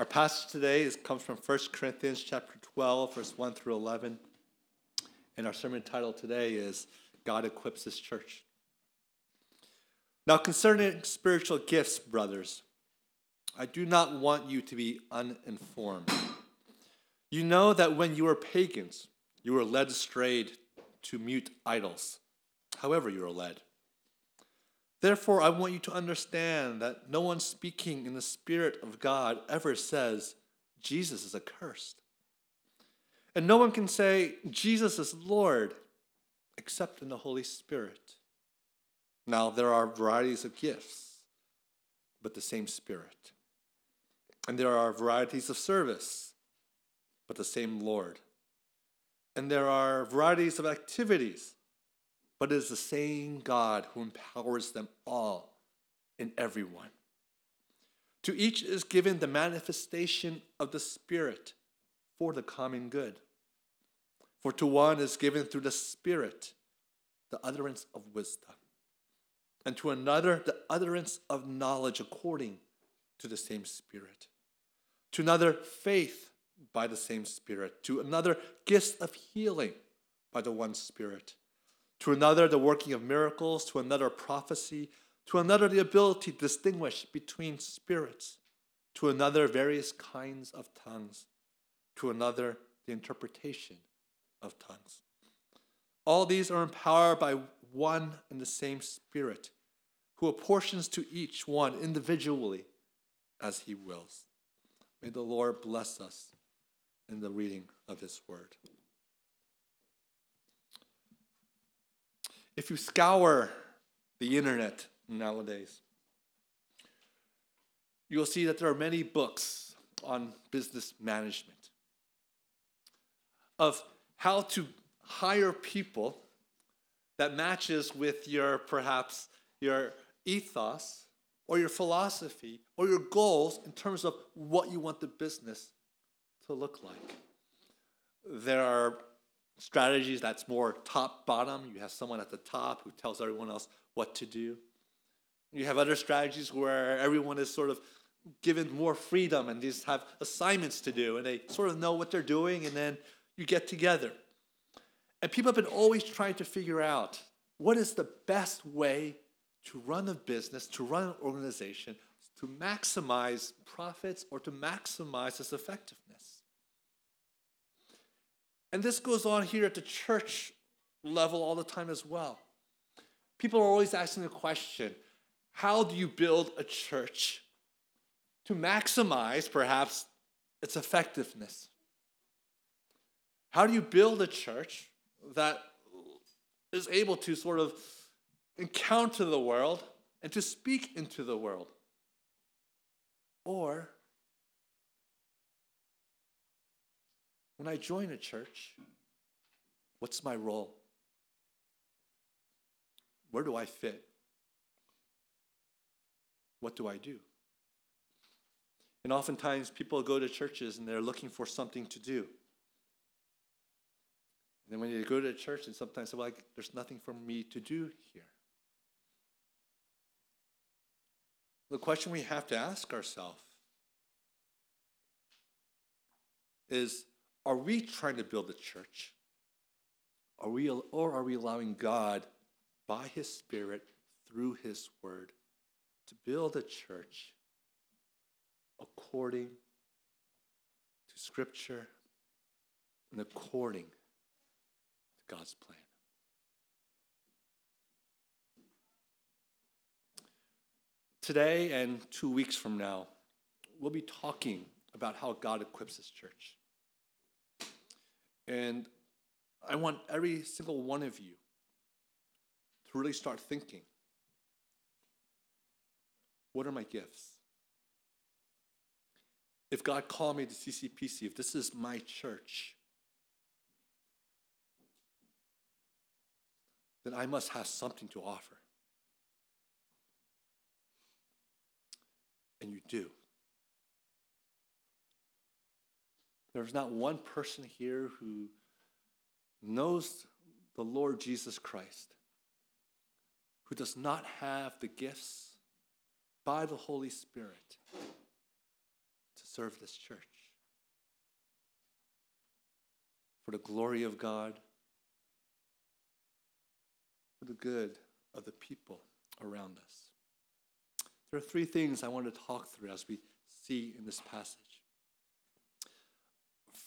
Our passage today is, comes from 1 Corinthians chapter 12, verse 1 through 11. And our sermon title today is God Equips His Church. Now, concerning spiritual gifts, brothers, I do not want you to be uninformed. You know that when you were pagans, you were led astray to mute idols, however, you were led. Therefore, I want you to understand that no one speaking in the Spirit of God ever says, Jesus is accursed. And no one can say, Jesus is Lord, except in the Holy Spirit. Now, there are varieties of gifts, but the same Spirit. And there are varieties of service, but the same Lord. And there are varieties of activities but it is the same God who empowers them all in everyone. To each is given the manifestation of the Spirit for the common good. For to one is given through the Spirit the utterance of wisdom, and to another the utterance of knowledge according to the same Spirit, to another faith by the same Spirit, to another gifts of healing by the one Spirit to another the working of miracles, to another prophecy, to another the ability to distinguish between spirits, to another various kinds of tongues, to another the interpretation of tongues. All these are empowered by one and the same Spirit, who apportions to each one individually as he wills. May the Lord bless us in the reading of his word. If you scour the internet nowadays, you'll see that there are many books on business management of how to hire people that matches with your perhaps your ethos or your philosophy or your goals in terms of what you want the business to look like. There are strategies that's more top bottom. You have someone at the top who tells everyone else what to do. You have other strategies where everyone is sort of given more freedom and these have assignments to do and they sort of know what they're doing and then you get together. And people have been always trying to figure out what is the best way to run a business, to run an organization, to maximize profits or to maximize its effectiveness. And this goes on here at the church level all the time as well. People are always asking the question how do you build a church to maximize perhaps its effectiveness? How do you build a church that is able to sort of encounter the world and to speak into the world? Or When I join a church, what's my role? Where do I fit? What do I do? And oftentimes people go to churches and they're looking for something to do. And then when you go to church and sometimes well, like, there's nothing for me to do here. The question we have to ask ourselves is are we trying to build a church? Are we, or are we allowing God, by His Spirit, through His Word, to build a church according to Scripture and according to God's plan? Today and two weeks from now, we'll be talking about how God equips His church. And I want every single one of you to really start thinking what are my gifts? If God called me to CCPC, if this is my church, then I must have something to offer. And you do. There's not one person here who knows the Lord Jesus Christ who does not have the gifts by the Holy Spirit to serve this church for the glory of God, for the good of the people around us. There are three things I want to talk through as we see in this passage.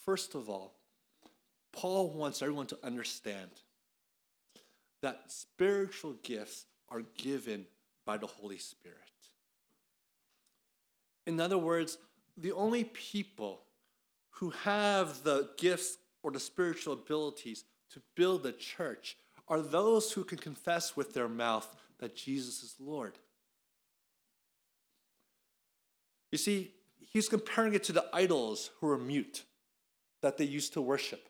First of all, Paul wants everyone to understand that spiritual gifts are given by the Holy Spirit. In other words, the only people who have the gifts or the spiritual abilities to build the church are those who can confess with their mouth that Jesus is Lord. You see, he's comparing it to the idols who are mute that they used to worship.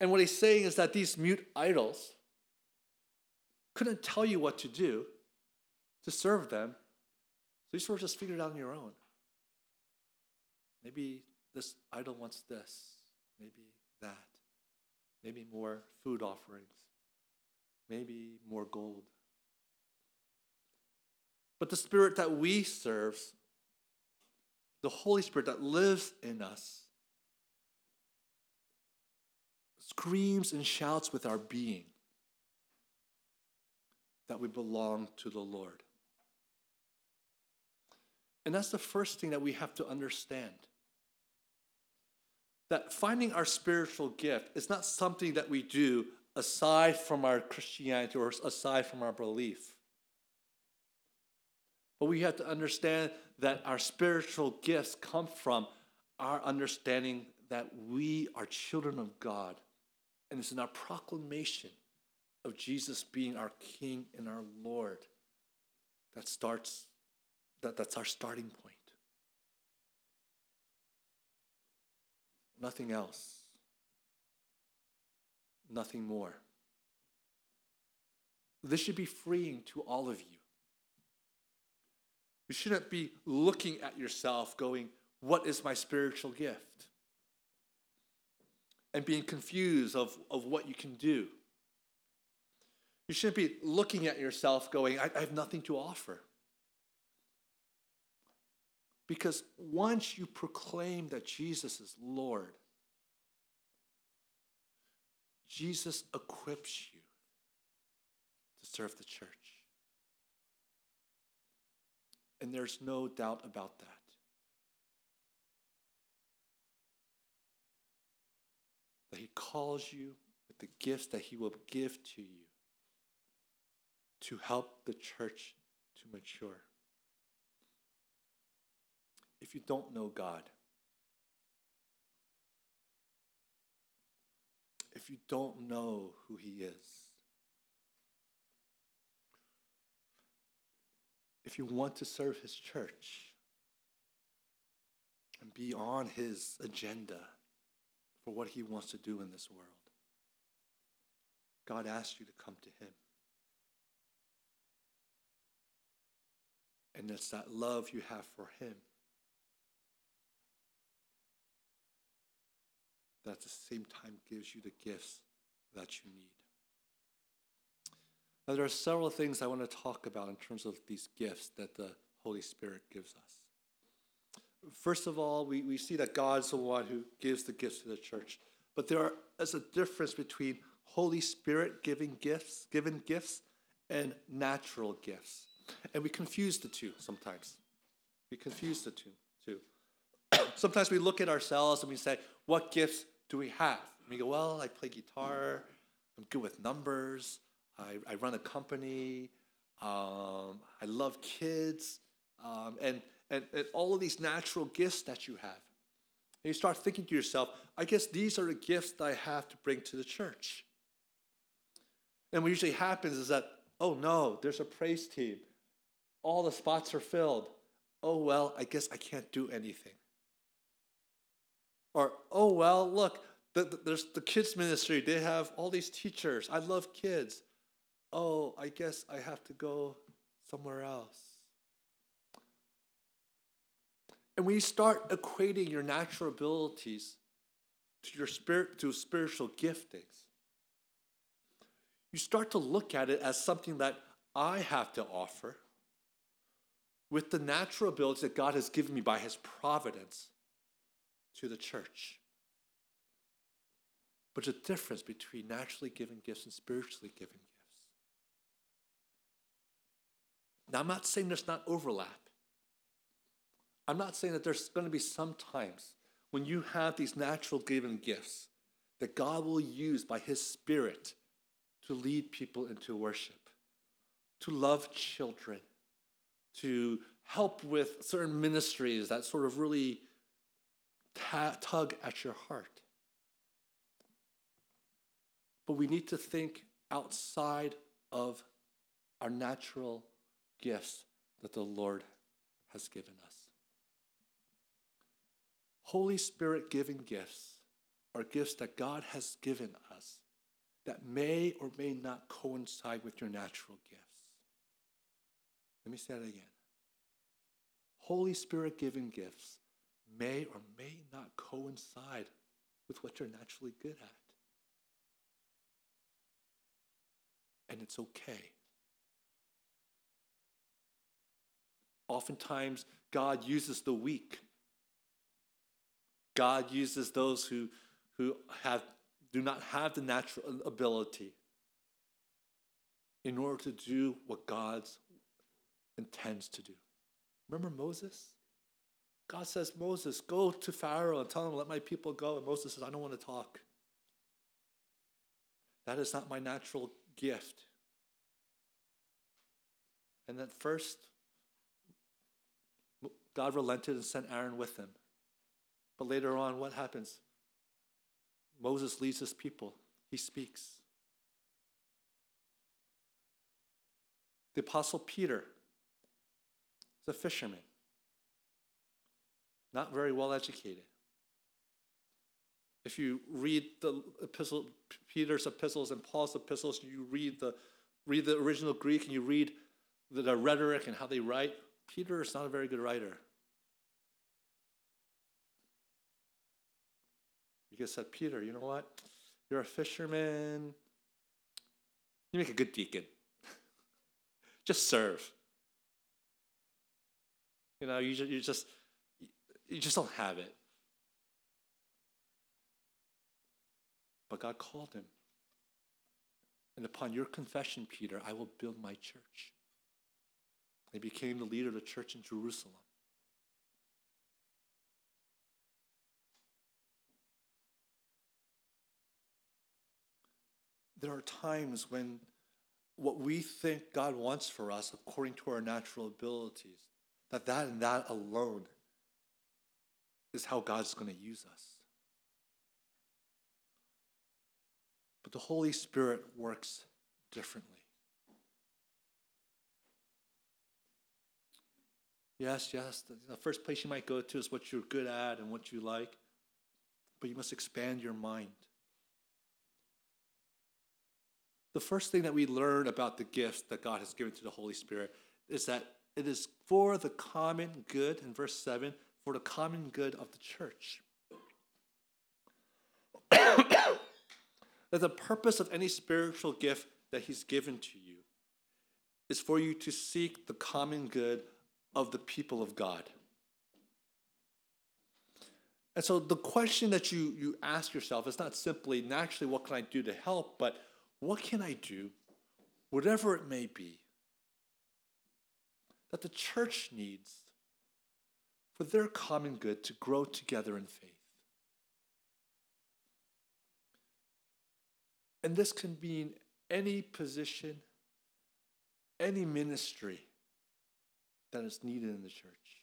And what he's saying is that these mute idols couldn't tell you what to do to serve them. So you sort of just figured it out on your own. Maybe this idol wants this, maybe that, maybe more food offerings, maybe more gold. But the Spirit that we serve, the Holy Spirit that lives in us, screams and shouts with our being that we belong to the Lord. And that's the first thing that we have to understand. That finding our spiritual gift is not something that we do aside from our Christianity or aside from our belief. But we have to understand that our spiritual gifts come from our understanding that we are children of God and it's in our proclamation of Jesus being our King and our Lord that starts, that, that's our starting point. Nothing else. Nothing more. This should be freeing to all of you. You shouldn't be looking at yourself going, What is my spiritual gift? and being confused of, of what you can do. You shouldn't be looking at yourself going, I, I have nothing to offer. Because once you proclaim that Jesus is Lord, Jesus equips you to serve the church. And there's no doubt about that. that He calls you with the gifts that He will give to you to help the church to mature. If you don't know God, if you don't know who He is, if you want to serve His church and be on His agenda, for what He wants to do in this world. God asks you to come to Him. And it's that love you have for Him that at the same time gives you the gifts that you need. Now, there are several things I want to talk about in terms of these gifts that the Holy Spirit gives us. First of all, we, we see that God's the one who gives the gifts to the church. But there is a difference between Holy Spirit giving gifts, given gifts, and natural gifts. And we confuse the two sometimes. We confuse the two too. sometimes we look at ourselves and we say, What gifts do we have? And we go, Well, I play guitar, I'm good with numbers, I, I run a company, um, I love kids. Um, and and, and all of these natural gifts that you have. And you start thinking to yourself, I guess these are the gifts that I have to bring to the church. And what usually happens is that, oh no, there's a praise team. All the spots are filled. Oh well, I guess I can't do anything. Or, oh well, look, the, the, there's the kids ministry. They have all these teachers. I love kids. Oh, I guess I have to go somewhere else. And when you start equating your natural abilities to your spirit to spiritual giftings, you start to look at it as something that I have to offer, with the natural abilities that God has given me by his providence to the church. But the difference between naturally given gifts and spiritually given gifts. Now, I'm not saying there's not overlap. I'm not saying that there's going to be some times when you have these natural given gifts that God will use by His Spirit to lead people into worship, to love children, to help with certain ministries that sort of really tug at your heart. But we need to think outside of our natural gifts that the Lord has given us. Holy Spirit given gifts are gifts that God has given us that may or may not coincide with your natural gifts. Let me say that again. Holy Spirit given gifts may or may not coincide with what you're naturally good at. And it's okay. Oftentimes, God uses the weak. God uses those who, who have, do not have the natural ability in order to do what God intends to do. Remember Moses? God says, Moses, go to Pharaoh and tell him, let my people go. And Moses says, I don't want to talk. That is not my natural gift. And then first, God relented and sent Aaron with him. But later on, what happens? Moses leads his people, he speaks. The Apostle Peter is a fisherman not very well educated. If you read the epistle, Peter's epistles and Paul's epistles, you read the, read the original Greek and you read the, the rhetoric and how they write, Peter is not a very good writer. You said, Peter, you know what? You're a fisherman. You make a good deacon. just serve. You know, you just, you just you just don't have it. But God called him. And upon your confession, Peter, I will build my church. He became the leader of the church in Jerusalem. There are times when what we think God wants for us, according to our natural abilities, that that and that alone is how God's going to use us. But the Holy Spirit works differently. Yes, yes, the first place you might go to is what you're good at and what you like, but you must expand your mind. The first thing that we learn about the gifts that God has given to the Holy Spirit is that it is for the common good, in verse 7, for the common good of the church. that the purpose of any spiritual gift that He's given to you is for you to seek the common good of the people of God. And so the question that you, you ask yourself is not simply naturally, what can I do to help, but what can I do, whatever it may be, that the church needs for their common good to grow together in faith. And this can mean any position, any ministry that is needed in the church.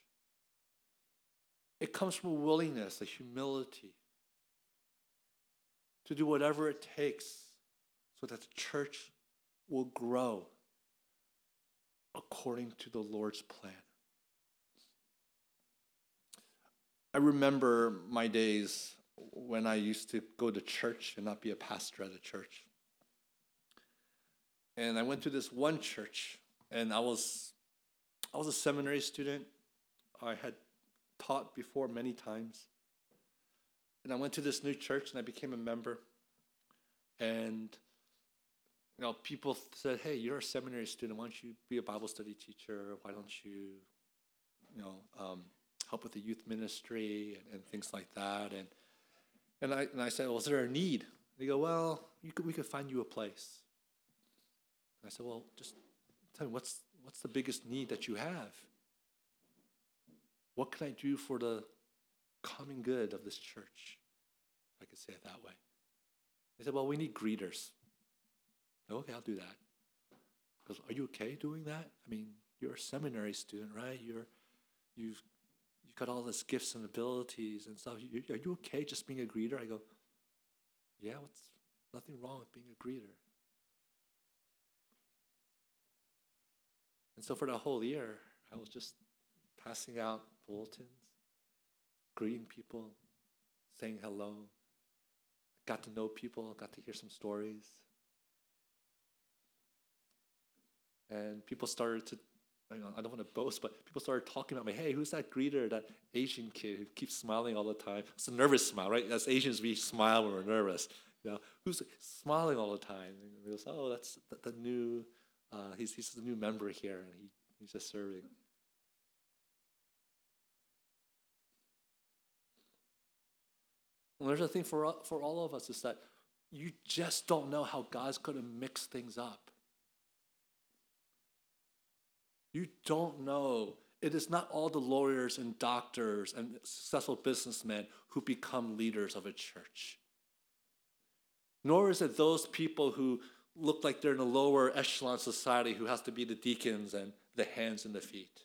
It comes from a willingness, a humility to do whatever it takes so that the church will grow according to the Lord's plan. I remember my days when I used to go to church and not be a pastor at a church. And I went to this one church, and I was, I was a seminary student. I had taught before many times. And I went to this new church and I became a member. And you know, people said, "Hey, you're a seminary student. Why don't you be a Bible study teacher? Why don't you you know, um, help with the youth ministry and, and things like that. And and I and I said, well, is there a need? They go, well, could, we could find you a place. And I said, well, just tell me what's what's the biggest need that you have? What can I do for the common good of this church? If I could say it that way. They said, well, we need greeters. Okay, I'll do that. Because are you okay doing that? I mean, you're a seminary student, right? You're you've you've got all these gifts and abilities and stuff. You, are you okay just being a greeter? I go, yeah. What's nothing wrong with being a greeter. And so for the whole year, I was just passing out bulletins, greeting people, saying hello. Got to know people, got to hear some stories. And people started to, I don't want to boast, but people started talking about me. Hey, who's that greeter, that Asian kid who keeps smiling all the time? It's a nervous smile, right? As Asians, we smile when we're nervous. You know, who's smiling all the time? And oh, that's the, the new, uh, he's, he's the new member here, and he, he's just serving. And there's a thing for, for all of us is that you just don't know how God's going to mix things up. You don't know. It is not all the lawyers and doctors and successful businessmen who become leaders of a church. Nor is it those people who look like they're in a lower echelon society who has to be the deacons and the hands and the feet.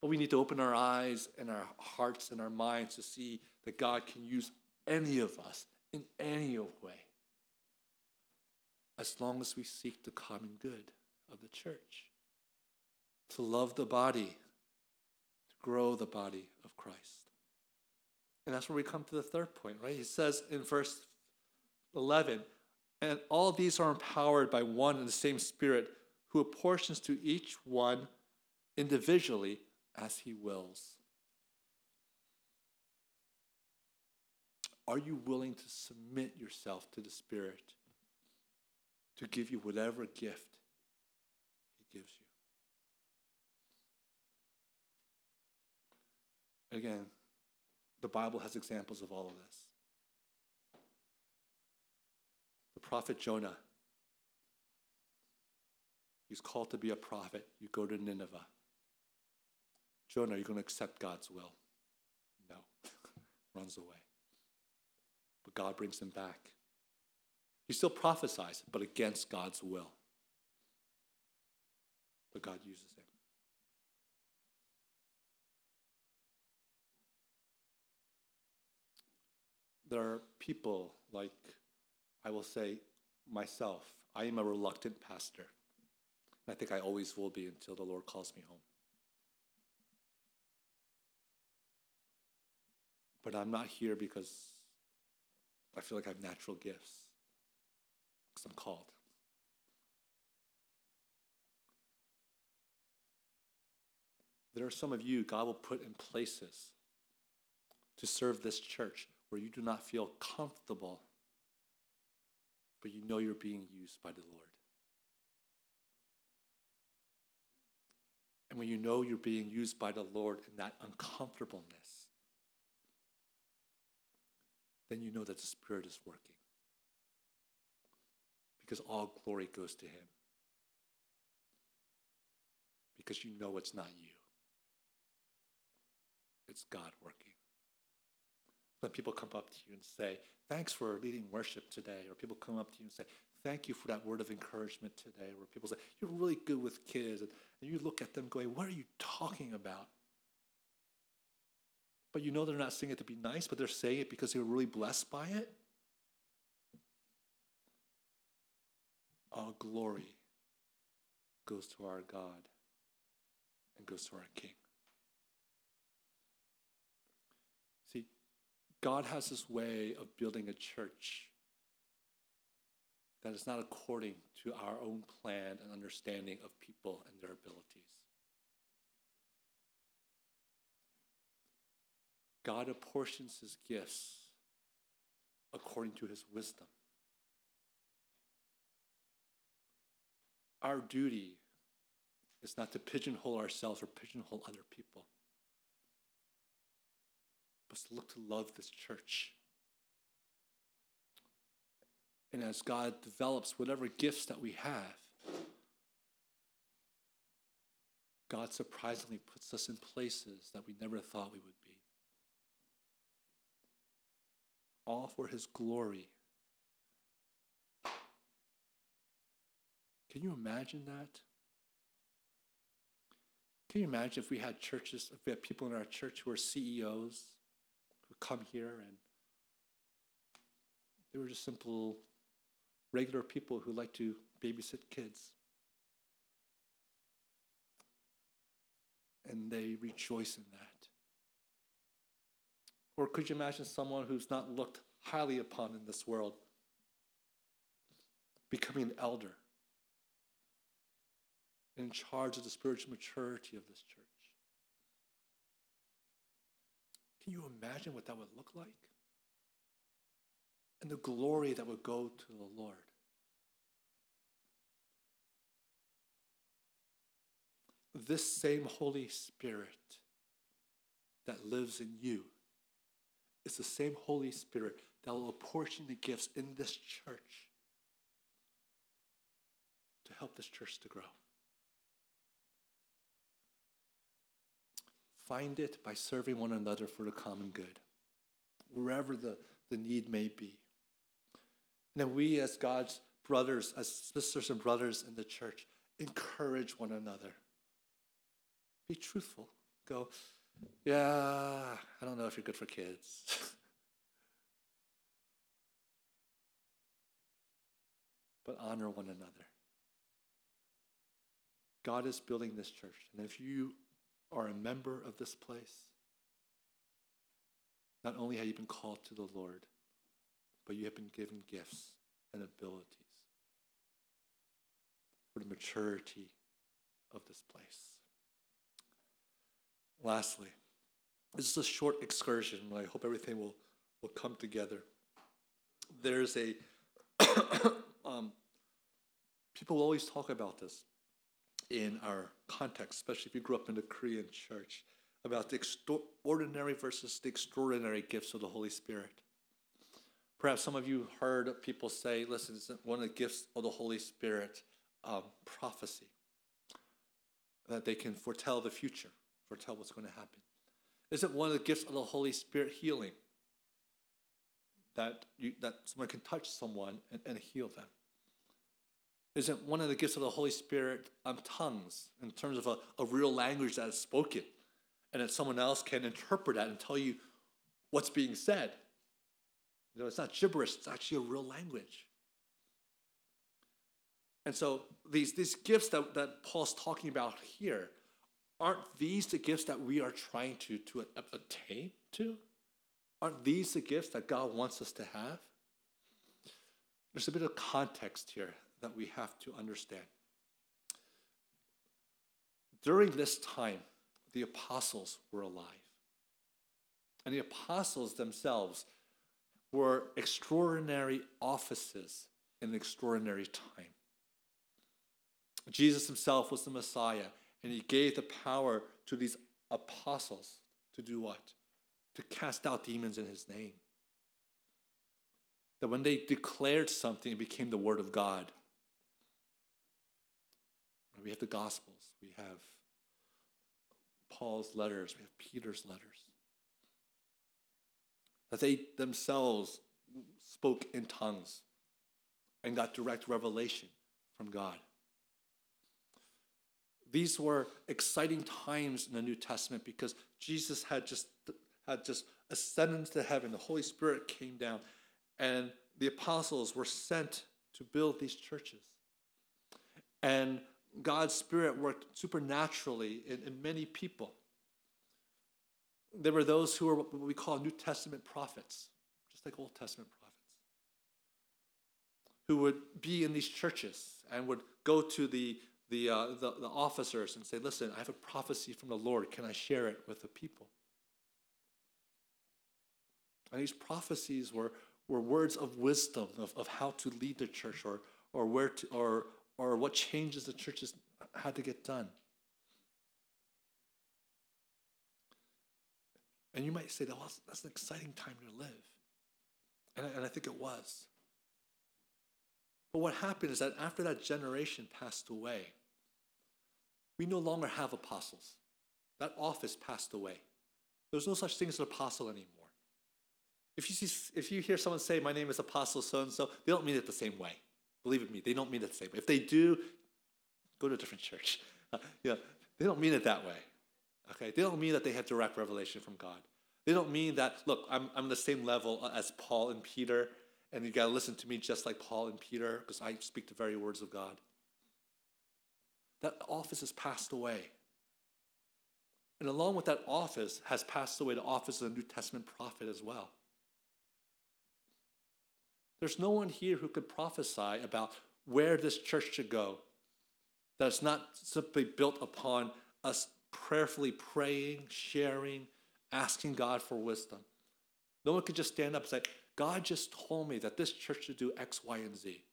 But we need to open our eyes and our hearts and our minds to see that God can use any of us in any way as long as we seek the common good of the church, to love the body, to grow the body of Christ. And that's where we come to the third point, right? He says in verse 11, and all these are empowered by one and the same Spirit who apportions to each one individually as he wills. Are you willing to submit yourself to the Spirit? to give you whatever gift He gives you. Again, the Bible has examples of all of this. The prophet Jonah, he's called to be a prophet. You go to Nineveh. Jonah, are you going to accept God's will? No. Runs away. But God brings him back. He still prophesies, but against God's will. But God uses him. There are people like, I will say, myself. I am a reluctant pastor. And I think I always will be until the Lord calls me home. But I'm not here because I feel like I have natural gifts because I'm called. There are some of you God will put in places to serve this church where you do not feel comfortable, but you know you're being used by the Lord. And when you know you're being used by the Lord in that uncomfortableness, then you know that the Spirit is working because all glory goes to him. Because you know it's not you, it's God working. When people come up to you and say, Thanks for leading worship today, or people come up to you and say, Thank you for that word of encouragement today, or people say, You're really good with kids. And you look at them going, What are you talking about? But you know they're not saying it to be nice, but they're saying it because they were really blessed by it. all glory goes to our God and goes to our King. See, God has this way of building a church that is not according to our own plan and understanding of people and their abilities. God apportions his gifts according to his wisdom. our duty is not to pigeonhole ourselves or pigeonhole other people, but to look to love this church. And as God develops whatever gifts that we have, God surprisingly puts us in places that we never thought we would be. All for His glory. Can you imagine that? Can you imagine if we had churches, if we had people in our church who are CEOs come here and they were just simple, regular people who like to babysit kids? And they rejoice in that. Or could you imagine someone who's not looked highly upon in this world becoming an elder? in charge of the spiritual maturity of this church. Can you imagine what that would look like? And the glory that would go to the Lord. This same Holy Spirit that lives in you is the same Holy Spirit that will apportion the gifts in this church to help this church to grow. Find it by serving one another for the common good, wherever the, the need may be. And then we, as God's brothers, as sisters and brothers in the church, encourage one another. Be truthful. Go, yeah, I don't know if you're good for kids. but honor one another. God is building this church. And if you are a member of this place, not only have you been called to the Lord, but you have been given gifts and abilities for the maturity of this place. Lastly, this is a short excursion. I hope everything will, will come together. There's a, um, people always talk about this in our context, especially if you grew up in the Korean church, about the ordinary versus the extraordinary gifts of the Holy Spirit. Perhaps some of you heard people say, listen, isn't one of the gifts of the Holy Spirit um, prophecy? That they can foretell the future, foretell what's going to happen. Isn't one of the gifts of the Holy Spirit healing? That, you, that someone can touch someone and, and heal them isn't one of the gifts of the Holy Spirit um, tongues in terms of a, a real language that is spoken and that someone else can interpret that and tell you what's being said. You know, it's not gibberish, it's actually a real language. And so these, these gifts that, that Paul's talking about here, aren't these the gifts that we are trying to, to attain to? Aren't these the gifts that God wants us to have? There's a bit of context here that we have to understand. During this time, the apostles were alive. And the apostles themselves were extraordinary offices in an extraordinary time. Jesus himself was the Messiah, and he gave the power to these apostles to do what? To cast out demons in his name. That when they declared something, it became the word of God. We have the Gospels, we have Paul's letters, we have Peter's letters. That they themselves spoke in tongues and got direct revelation from God. These were exciting times in the New Testament because Jesus had just had just ascended to heaven. The Holy Spirit came down, and the apostles were sent to build these churches. And God's Spirit worked supernaturally in, in many people. There were those who were what we call New Testament prophets, just like Old Testament prophets, who would be in these churches and would go to the, the, uh, the, the officers and say, Listen, I have a prophecy from the Lord. Can I share it with the people? And these prophecies were, were words of wisdom of, of how to lead the church or, or, where to, or, or what changes the church has had to get done. And you might say, that, well, that's an exciting time to live. And I, and I think it was. But what happened is that after that generation passed away, we no longer have apostles. That office passed away. There's no such thing as an apostle anymore. If you, see, if you hear someone say, My name is Apostle so and so, they don't mean it the same way. Believe me, they don't mean it the same way. If they do, go to a different church. Uh, yeah, they don't mean it that way. Okay? They don't mean that they have direct revelation from God. They don't mean that, look, I'm, I'm the same level as Paul and Peter, and you got to listen to me just like Paul and Peter, because I speak the very words of God. That office has passed away. And along with that office has passed away the office of the New Testament prophet as well. There's no one here who could prophesy about where this church should go that's not simply built upon us prayerfully praying, sharing, asking God for wisdom. No one could just stand up and say, God just told me that this church should do X, Y, and Z.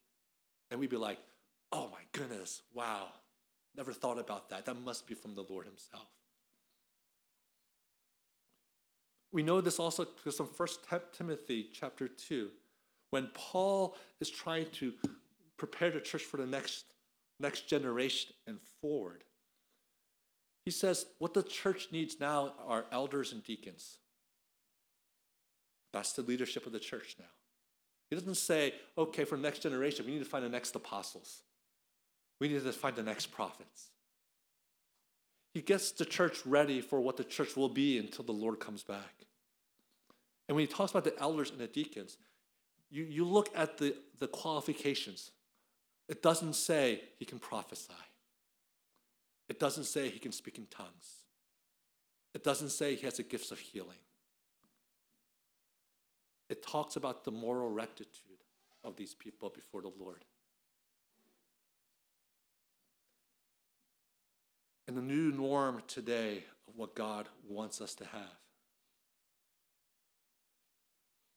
And we'd be like, oh my goodness, wow, never thought about that. That must be from the Lord Himself. We know this also because from 1 Timothy chapter 2, when Paul is trying to prepare the church for the next, next generation and forward, he says, What the church needs now are elders and deacons. That's the leadership of the church now. He doesn't say, okay, for the next generation, we need to find the next apostles. We need to find the next prophets. He gets the church ready for what the church will be until the Lord comes back. And when he talks about the elders and the deacons, you, you look at the, the qualifications. It doesn't say he can prophesy. It doesn't say he can speak in tongues. It doesn't say he has the gifts of healing. It talks about the moral rectitude of these people before the Lord. And the new norm today of what God wants us to have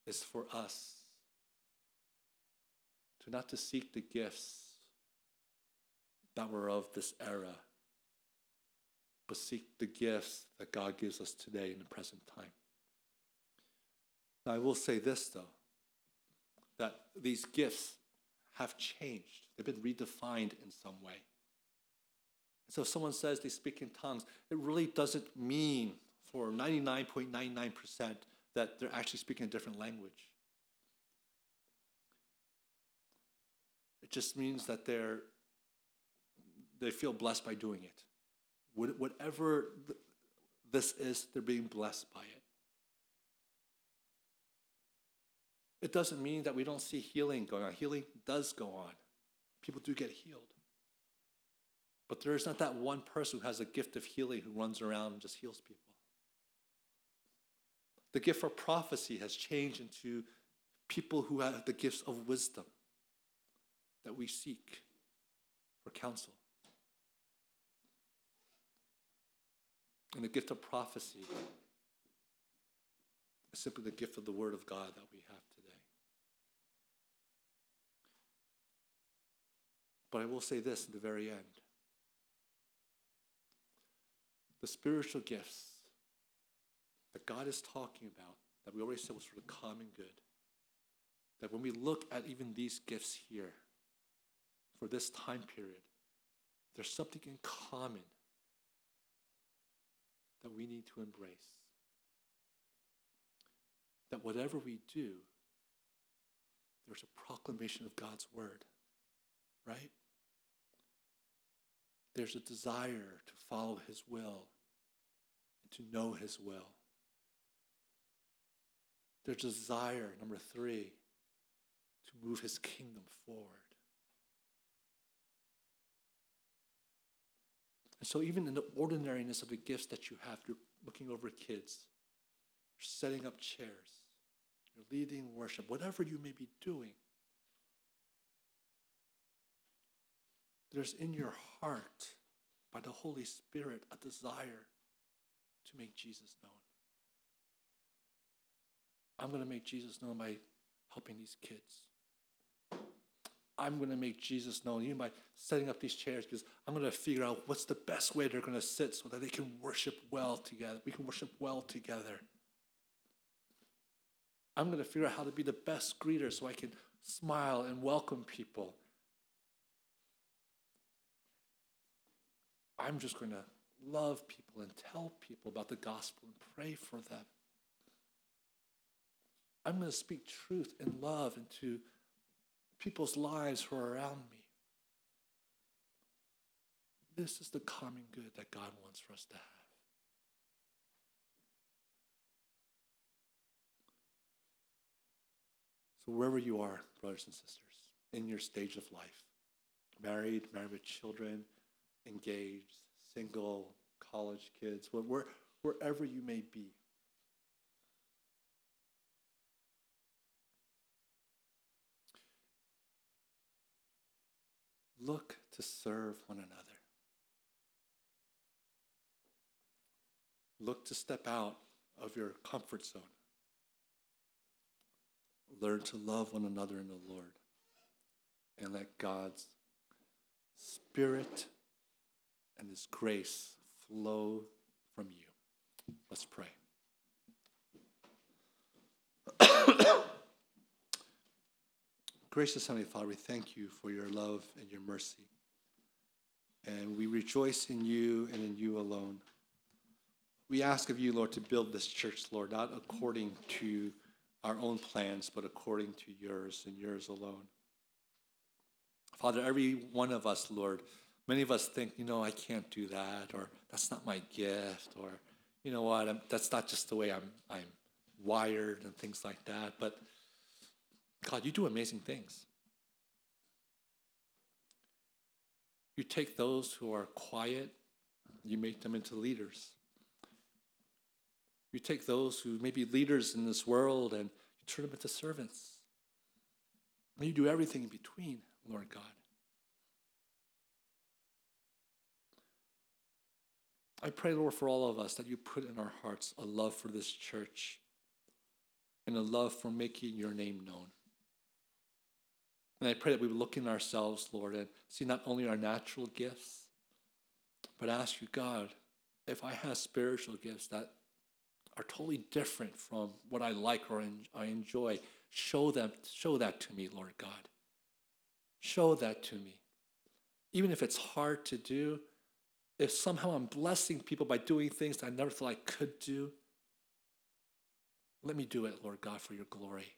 is for us to not to seek the gifts that were of this era but seek the gifts that God gives us today in the present time. Now, I will say this, though, that these gifts have changed, they've been redefined in some way. So if someone says they speak in tongues, it really doesn't mean for 99.99% that they're actually speaking a different language. It just means that they're they feel blessed by doing it. Whatever this is, they're being blessed by it. It doesn't mean that we don't see healing going on. Healing does go on. People do get healed. But there is not that one person who has a gift of healing who runs around and just heals people. The gift for prophecy has changed into people who have the gifts of wisdom that we seek for counsel. And the gift of prophecy is simply the gift of the Word of God that we have today. But I will say this in the very end the spiritual gifts that God is talking about, that we already said was for the common good, that when we look at even these gifts here for this time period, there's something in common that we need to embrace. That whatever we do, there's a proclamation of God's word, right? There's a desire to follow his will and to know his will. There's a desire, number three, to move his kingdom forward. And so, even in the ordinariness of the gifts that you have, you're looking over kids, you're setting up chairs, you're leading worship, whatever you may be doing, there's in your heart, by the Holy Spirit, a desire to make Jesus known. I'm going to make Jesus known by helping these kids. I'm going to make Jesus known, even by setting up these chairs, because I'm going to figure out what's the best way they're going to sit so that they can worship well together. We can worship well together. I'm going to figure out how to be the best greeter so I can smile and welcome people. I'm just going to love people and tell people about the gospel and pray for them. I'm going to speak truth and love into people's lives who are around me. This is the common good that God wants for us to have. So, wherever you are, brothers and sisters, in your stage of life, married, married with children, engaged, single, college kids, where, wherever you may be, look to serve one another. Look to step out of your comfort zone. Learn to love one another in the Lord. And let God's Spirit and His grace flow from you. Let's pray. Gracious Heavenly Father, we thank you for your love and your mercy. And we rejoice in you and in you alone. We ask of you, Lord, to build this church, Lord, not according to our own plans, but according to yours and yours alone. Father, every one of us, Lord, many of us think, you know, I can't do that, or that's not my gift, or you know what, I'm, that's not just the way I'm, I'm wired and things like that. But God, you do amazing things. You take those who are quiet, you make them into leaders. You take those who may be leaders in this world and you turn them into servants. And you do everything in between, Lord God. I pray, Lord, for all of us that you put in our hearts a love for this church and a love for making your name known. And I pray that we would look in ourselves, Lord, and see not only our natural gifts, but ask you, God, if I have spiritual gifts that are totally different from what I like or I enjoy, show them, show that to me, Lord God. Show that to me. Even if it's hard to do, if somehow I'm blessing people by doing things that I never thought I could do, let me do it, Lord God, for your glory.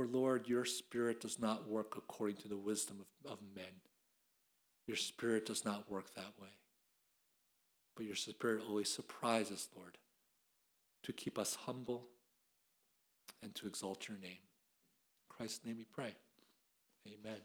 For Lord, your spirit does not work according to the wisdom of, of men. Your spirit does not work that way. But your spirit always surprises, Lord, to keep us humble and to exalt your name. In Christ's name we pray. Amen.